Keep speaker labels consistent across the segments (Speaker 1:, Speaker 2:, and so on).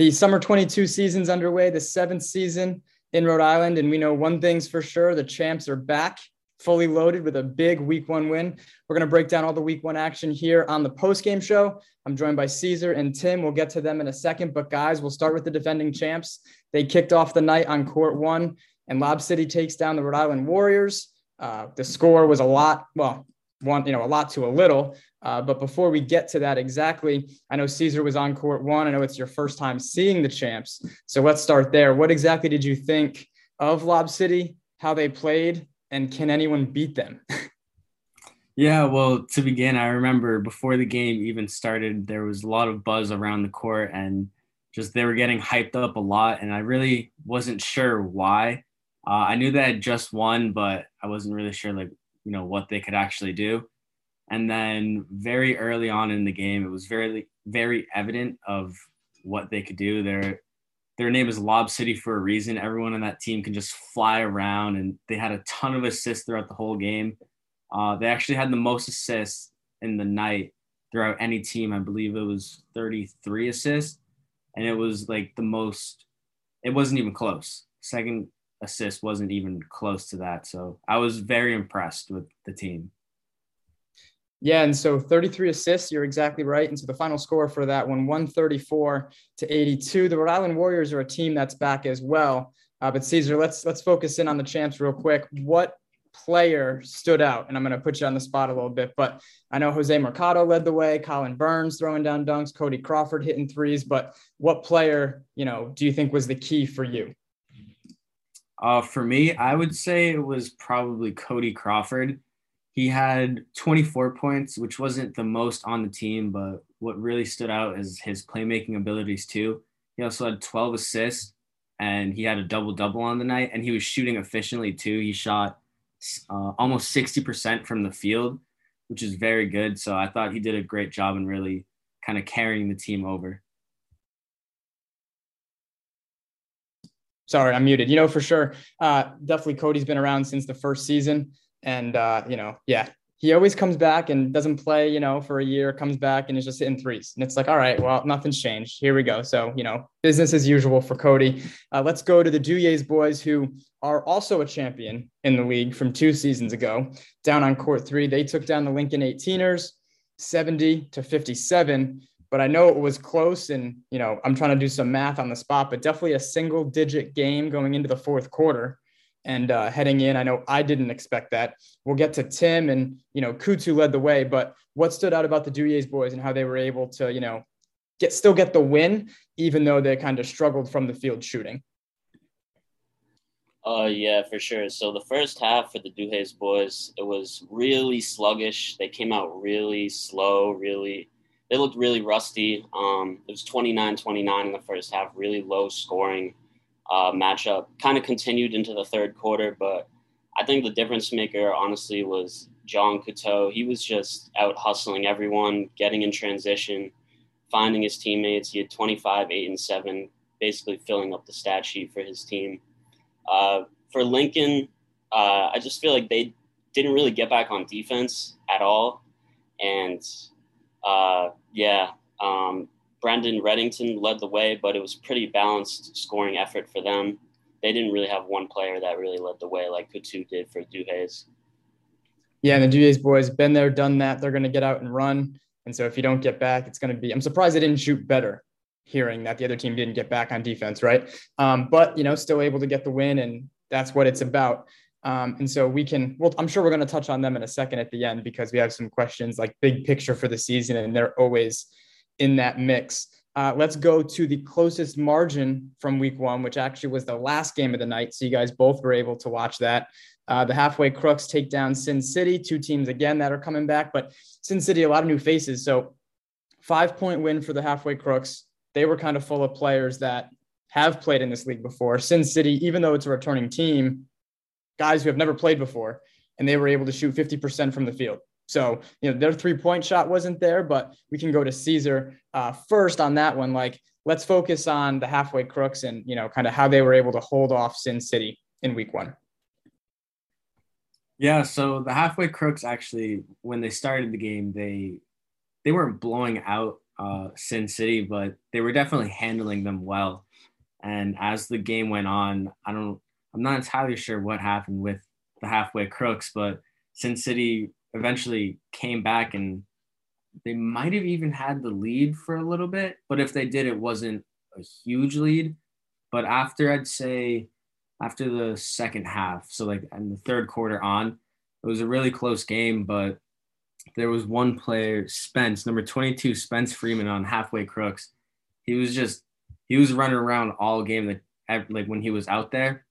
Speaker 1: The summer 22 season's underway, the seventh season in Rhode Island. And we know one thing's for sure the champs are back, fully loaded with a big week one win. We're going to break down all the week one action here on the post game show. I'm joined by Cesar and Tim. We'll get to them in a second. But guys, we'll start with the defending champs. They kicked off the night on court one, and Lob City takes down the Rhode Island Warriors. Uh, the score was a lot, well, one, you know, a lot to a little. Uh, but before we get to that exactly, I know Cesar was on court one. I know it's your first time seeing the champs. So let's start there. What exactly did you think of Lob City, how they played, and can anyone beat them?
Speaker 2: yeah, well, to begin, I remember before the game even started, there was a lot of buzz around the court and just they were getting hyped up a lot. And I really wasn't sure why. Uh, I knew they had just won, but I wasn't really sure, like, you know, what they could actually do. And then very early on in the game, it was very, very evident of what they could do. Their their name is Lob City for a reason. Everyone on that team can just fly around, and they had a ton of assists throughout the whole game. Uh, they actually had the most assists in the night throughout any team. I believe it was 33 assists, and it was like the most. It wasn't even close. Second assist wasn't even close to that. So I was very impressed with the team.
Speaker 1: Yeah, and so 33 assists, you're exactly right. And so the final score for that one, 134 to 82. The Rhode Island Warriors are a team that's back as well. Uh, but Cesar, let's let's focus in on the champs real quick. What player stood out? And I'm going to put you on the spot a little bit, but I know Jose Mercado led the way, Colin Burns throwing down dunks, Cody Crawford hitting threes. But what player, you know, do you think was the key for you?
Speaker 2: Uh, for me, I would say it was probably Cody Crawford. He had 24 points, which wasn't the most on the team, but what really stood out is his playmaking abilities too. He also had 12 assists and he had a double double on the night and he was shooting efficiently too. He shot uh, almost 60% from the field, which is very good. So I thought he did a great job in really kind of carrying the team over.
Speaker 1: Sorry, I'm muted. You know, for sure. Uh, definitely Cody's been around since the first season. And uh, you know, yeah, he always comes back and doesn't play, you know, for a year, comes back and is just hitting threes. And it's like, all right, well, nothing's changed. Here we go. So, you know, business as usual for Cody. Uh, let's go to the Duyes boys, who are also a champion in the league from two seasons ago. Down on court three, they took down the Lincoln 18ers 70 to 57. But I know it was close. And, you know, I'm trying to do some math on the spot, but definitely a single digit game going into the fourth quarter and uh, heading in. I know I didn't expect that. We'll get to Tim and you know Kutu led the way, but what stood out about the Duyes boys and how they were able to you know get still get the win even though they kind of struggled from the field shooting.
Speaker 3: Uh yeah, for sure. So the first half for the Duyes boys, it was really sluggish. They came out really slow, really they looked really rusty. Um, it was 29-29 in the first half, really low scoring uh, matchup. Kind of continued into the third quarter, but I think the difference maker, honestly, was John Couteau. He was just out hustling everyone, getting in transition, finding his teammates. He had 25, 8, and 7, basically filling up the stat sheet for his team. Uh, for Lincoln, uh, I just feel like they didn't really get back on defense at all. And uh, yeah, um, Brendan Reddington led the way, but it was pretty balanced scoring effort for them. They didn't really have one player that really led the way like Coutu did for Duyes.
Speaker 1: Yeah, and the Duyes boys been there, done that. They're going to get out and run. And so if you don't get back, it's going to be. I'm surprised they didn't shoot better. Hearing that the other team didn't get back on defense, right? Um, but you know, still able to get the win, and that's what it's about. Um, and so we can. Well, I'm sure we're going to touch on them in a second at the end because we have some questions like big picture for the season, and they're always in that mix. Uh, let's go to the closest margin from week one, which actually was the last game of the night. So you guys both were able to watch that. Uh, the halfway crooks take down Sin City, two teams again that are coming back, but Sin City, a lot of new faces. So five point win for the halfway crooks. They were kind of full of players that have played in this league before. Sin City, even though it's a returning team, guys who have never played before, and they were able to shoot 50% from the field. So, you know, their three point shot wasn't there, but we can go to Cesar uh, first on that one. Like, let's focus on the halfway crooks and, you know, kind of how they were able to hold off Sin City in week one.
Speaker 2: Yeah. So the halfway crooks actually, when they started the game, they, they weren't blowing out uh, Sin City, but they were definitely handling them well. And as the game went on, I don't, I'm not entirely sure what happened with the halfway crooks, but Sin City eventually came back and they might have even had the lead for a little bit. But if they did, it wasn't a huge lead. But after I'd say after the second half, so like in the third quarter on, it was a really close game, but there was one player, Spence, number 22, Spence Freeman on halfway crooks. He was just he was running around all game like like when he was out there.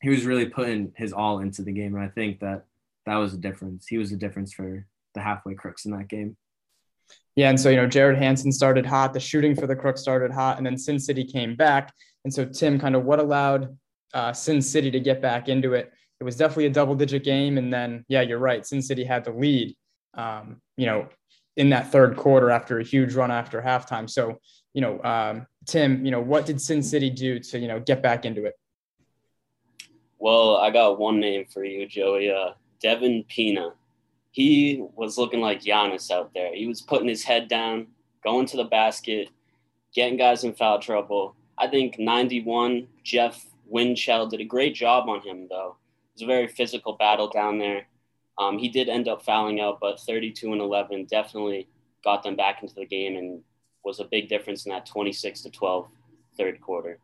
Speaker 2: He was really putting his all into the game, and I think that that was a difference. He was a difference for the halfway crooks in that game.
Speaker 1: Yeah, and so you know Jared Hanson started hot, the shooting for the Crooks started hot, and then Sin City came back. And so Tim, kind of what allowed uh, Sin City to get back into it? It was definitely a double-digit game, and then yeah, you're right, Sin City had the lead. Um, you know, in that third quarter after a huge run after halftime. So you know, um, Tim, you know, what did Sin City do to you know get back into it?
Speaker 3: Well, I got one name for you, Joey. Uh, Devin Pina he was looking like Giannis out there. He was putting his head down, going to the basket, getting guys in foul trouble. I think 91, Jeff Winchell did a great job on him, though. It was a very physical battle down there. Um, he did end up fouling out, but 32 and 11 definitely got them back into the game and was a big difference in that 26 to 12 third quarter.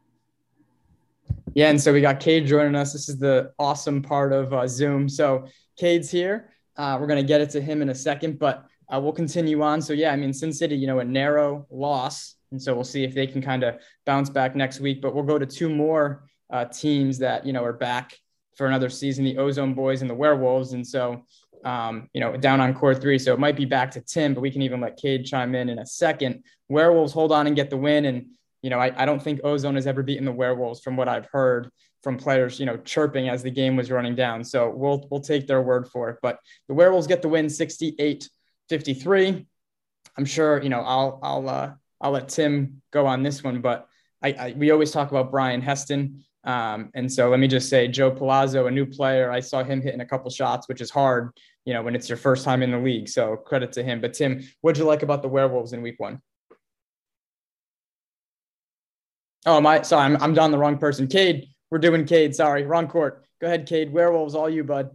Speaker 1: Yeah, and so we got Cade joining us. This is the awesome part of uh, Zoom. So Cade's here. Uh, we're going to get it to him in a second, but uh, we'll continue on. So, yeah, I mean, Sin City, you know, a narrow loss. And so we'll see if they can kind of bounce back next week. But we'll go to two more uh, teams that, you know, are back for another season the Ozone Boys and the Werewolves. And so, um, you know, down on core three. So it might be back to Tim, but we can even let Cade chime in in a second. Werewolves hold on and get the win. And, you know, I, I don't think Ozone has ever beaten the Werewolves from what I've heard from players, you know, chirping as the game was running down. So we'll we'll take their word for it. But the Werewolves get the win 68-53. I'm sure, you know, I'll I'll uh, I'll let Tim go on this one, but I, I we always talk about Brian Heston. Um, and so let me just say, Joe Palazzo, a new player, I saw him hitting a couple shots, which is hard, you know, when it's your first time in the league. So credit to him. But Tim, what'd you like about the Werewolves in Week One? Oh, my, sorry, I'm I'm on the wrong person. Cade, we're doing Cade. Sorry, wrong court. Go ahead, Cade. Werewolves, all you, bud.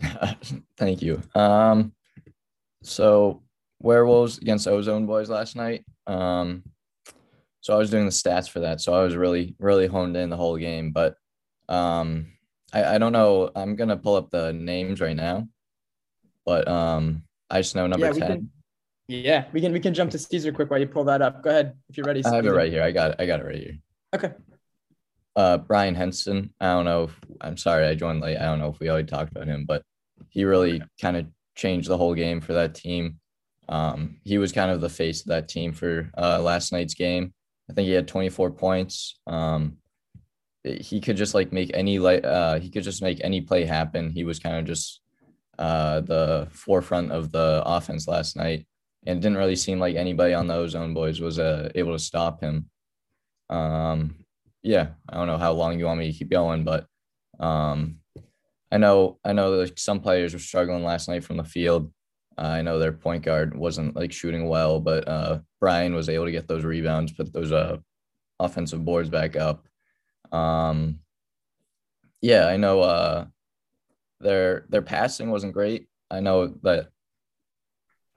Speaker 4: Thank you. Um, so werewolves against Ozone Boys last night. Um, so I was doing the stats for that. So I was really, really honed in the whole game. But um, I, I don't know. I'm gonna pull up the names right now. But um, I just know number
Speaker 1: yeah,
Speaker 4: 10.
Speaker 1: Can, yeah, we can we can jump to Cesar quick while you pull that up. Go ahead if you're ready.
Speaker 4: I have it right here. I got it. I got it right here.
Speaker 1: Okay
Speaker 4: uh, Brian Henson. I don't know if I'm sorry I joined late. I don't know if we already talked about him, but he really kind of changed the whole game for that team. Um, he was kind of the face of that team for uh, last night's game. I think he had 24 points. Um, he could just like make any like uh, he could just make any play happen. He was kind of just uh, the forefront of the offense last night, and it didn't really seem like anybody on the Ozone Boys was uh, able to stop him. Um, yeah, I don't know how long you want me to keep going, but um, I know I know like some players were struggling last night from the field. Uh, I know their point guard wasn't like shooting well, but uh, Brian was able to get those rebounds, put those uh, offensive boards back up. Um, yeah, I know uh, their their passing wasn't great. I know that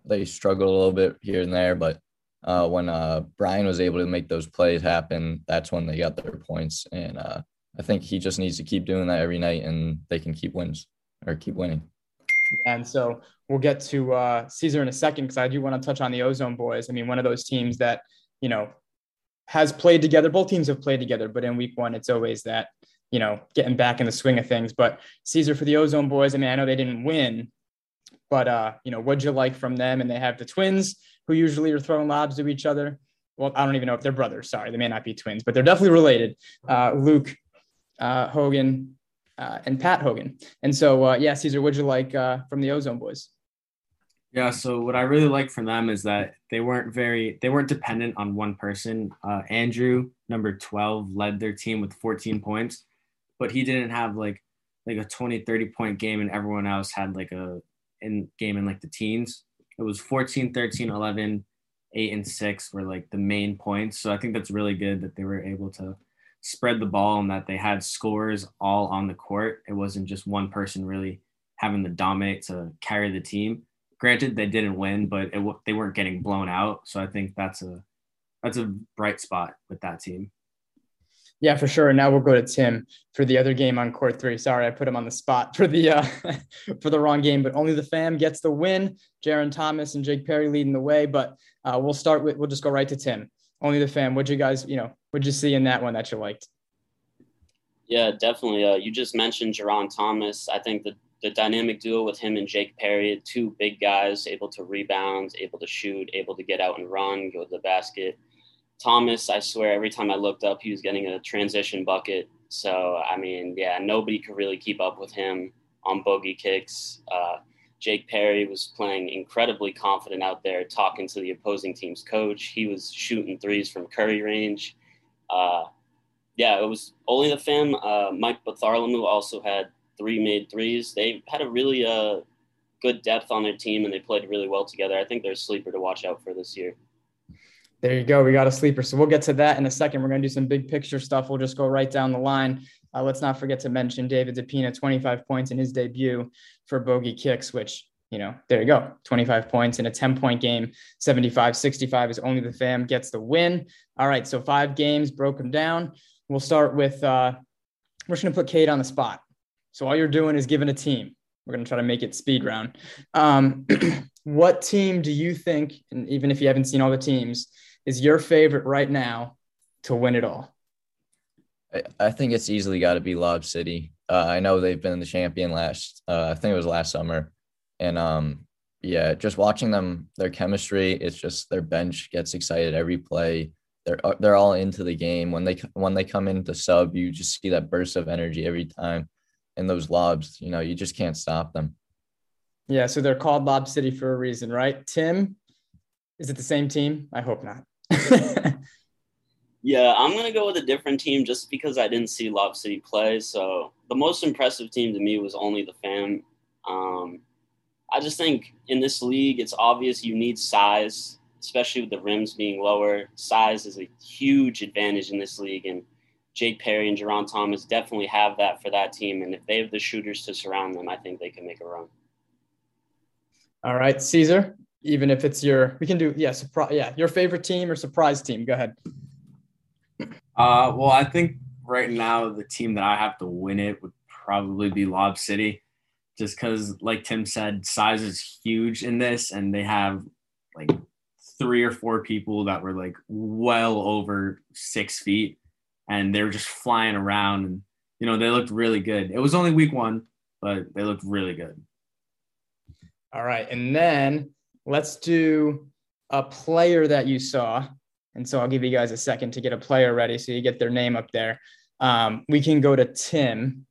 Speaker 4: they struggled a little bit here and there, but uh, when uh, Brian was able to make those plays happen, that's when they got their points. And uh, I think he just needs to keep doing that every night, and they can keep wins or keep winning.
Speaker 1: And so we'll get to uh, Cesar in a second because I do want to touch on the Ozone Boys. I mean, one of those teams that you know has played together. Both teams have played together, but in Week One, it's always that you know getting back in the swing of things. But Cesar for the Ozone Boys. I mean, I know they didn't win, but uh, you know, what'd you like from them? And they have the Twins who usually are throwing lobs to each other. Well, I don't even know if they're brothers. Sorry, they may not be twins, but they're definitely related. Uh, Luke uh, Hogan uh, and Pat Hogan. And so, uh, yeah, Cesar, what'd you like uh, from the Ozone Boys?
Speaker 2: Yeah, so what I really like from them is that they weren't very they weren't dependent on one person. Andrew, number 12, led their team with 14 points, but he didn't have like like a 20, 30 point game and everyone else had like a in game in like the teens. It was 14, 13, 11, eight and six were like the main points. So I think that's really good that they were able to spread the ball and that they had scores all on the court. It wasn't just one person really having the dominate to carry the team. Granted, they didn't win, but it, they weren't getting blown out. So I think that's a that's a bright spot with that team.
Speaker 1: Yeah, for sure. And now we'll go to Tim for the other game on court three. Sorry, I put him on the spot for the uh, for the wrong game, but only the fam gets the win. Jaron Thomas and Jake Perry leading the way, but uh, we'll start with we'll just go right to Tim. Only the fam. What'd you guys, you know, what'd you see in that one that you liked?
Speaker 3: Yeah, definitely. Uh, you just mentioned Jaron Thomas. I think the the dynamic duo with him and Jake Perry, two big guys, able to rebound, able to shoot, able to get out and run, go to the basket Thomas, I swear, every time I looked up, he was getting a transition bucket. So, I mean, yeah, nobody could really keep up with him on bogey kicks. Uh, Jake Perry was playing incredibly confident out there, talking to the opposing team's coach. He was shooting threes from Curry range. Uh, yeah, it was only the fam. Uh, Mike Bartholomew also had three made threes. They had a really uh, good depth on their team, and they played really well together. I think they're a sleeper to watch out for this year.
Speaker 1: There you go. We got a sleeper. So we'll get to that in a second. We're going to do some big picture stuff. We'll just go right down the line. Uh, let's not forget to mention David DePina, 25 points in his debut for Bogey Kicks, which, you know, there you go. 25 points in a 10 point game, 75 65 is only the fam gets the win. All right. So five games, broke them down. We'll start with, uh, we're just going to put Cade on the spot. So all you're doing is giving a team. We're going to try to make it speed round. Um, what team do you think, and even if you haven't seen all the teams, is your favorite right now to win it all?
Speaker 4: I think it's easily got to be Lob City. Uh, I know they've been the champion last, uh, I think it was last summer. And um, yeah, just watching them, their chemistry, it's just their bench gets excited every play. They're uh, they're all into the game. When they when they come in into sub, you just see that burst of energy every time. And those lobs, you know, you just can't stop them.
Speaker 1: Yeah, so they're called Lob City for a reason, right? Tim, is it the same team? I hope not.
Speaker 3: yeah, I'm gonna go with a different team just because I didn't see Lob City play. So the most impressive team to me was only the fam. Um, I just think in this league, it's obvious you need size, especially with the rims being lower. Size is a huge advantage in this league, and Jake Perry and Jaron Thomas definitely have that for that team. And if they have the shooters to surround them, I think they can make a run.
Speaker 1: All right, Cesar even if it's your we can do yeah surprise yeah your favorite team or surprise team go ahead
Speaker 2: uh well i think right now the team that i have to win it would probably be lob city just because like tim said size is huge in this and they have like three or four people that were like well over six feet and they were just flying around and you know they looked really good it was only week one but they looked really good
Speaker 1: all right and then let's do a player that you saw. And so I'll give you guys a second to get a player ready so you get their name up there. Um, we can go to Tim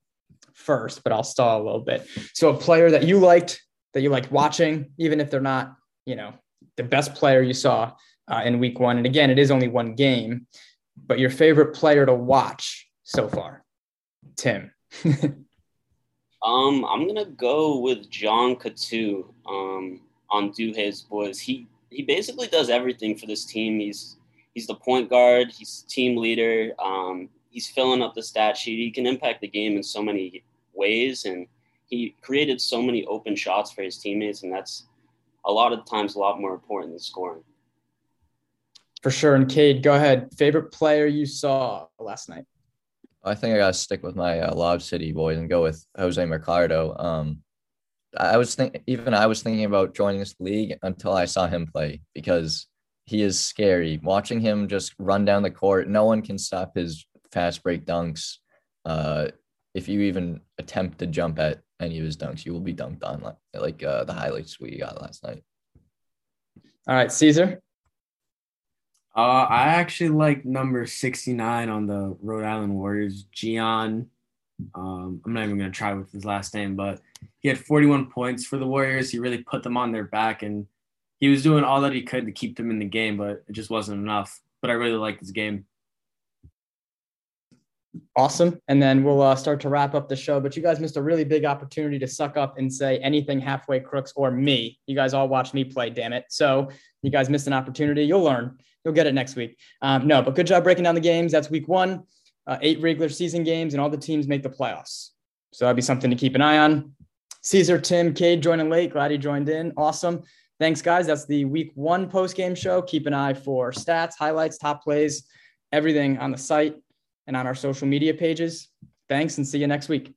Speaker 1: first, but I'll stall a little bit. So a player that you liked, that you liked watching, even if they're not, you know, the best player you saw uh, in week one. And again, it is only one game, but your favorite player to watch so far, Tim.
Speaker 3: um, I'm gonna go with John Katu. Um, on Duhay's boys. He he basically does everything for this team. He's he's the point guard. He's team leader. Um, he's filling up the stat sheet. He can impact the game in so many ways, and he created so many open shots for his teammates, and that's a lot of times a lot more important than scoring.
Speaker 1: For sure. And Cade, go ahead. Favorite player you saw last night?
Speaker 4: I think I got to stick with my uh, Lob City boys and go with Jose Mercado. Um, I was thinking, even I was thinking about joining this league until I saw him play because he is scary. Watching him just run down the court, no one can stop his fast break dunks. Uh, if you even attempt to jump at any of his dunks, you will be dunked on like, like uh, the highlights we got last night.
Speaker 1: All right, Cesar.
Speaker 2: Uh, I actually like number 69 on the Rhode Island Warriors, Gian. Um, I'm not even going to try with his last name, but he had 41 points for the Warriors. He really put them on their back, and he was doing all that he could to keep them in the game, but it just wasn't enough. But I really liked his game.
Speaker 1: Awesome. And then we'll uh, start to wrap up the show. But you guys missed a really big opportunity to suck up and say anything halfway crooks or me. You guys all watched me play, damn it. So you guys missed an opportunity. You'll learn. You'll get it next week. Um, no, but good job breaking down the games. That's week one, uh, eight regular season games, and all the teams make the playoffs. So that'd be something to keep an eye on. Cesar, Tim, Cade joining late. Glad he joined in. Awesome. Thanks, guys. That's the week one post game show. Keep an eye for stats, highlights, top plays, everything on the site and on our social media pages. Thanks and see you next week.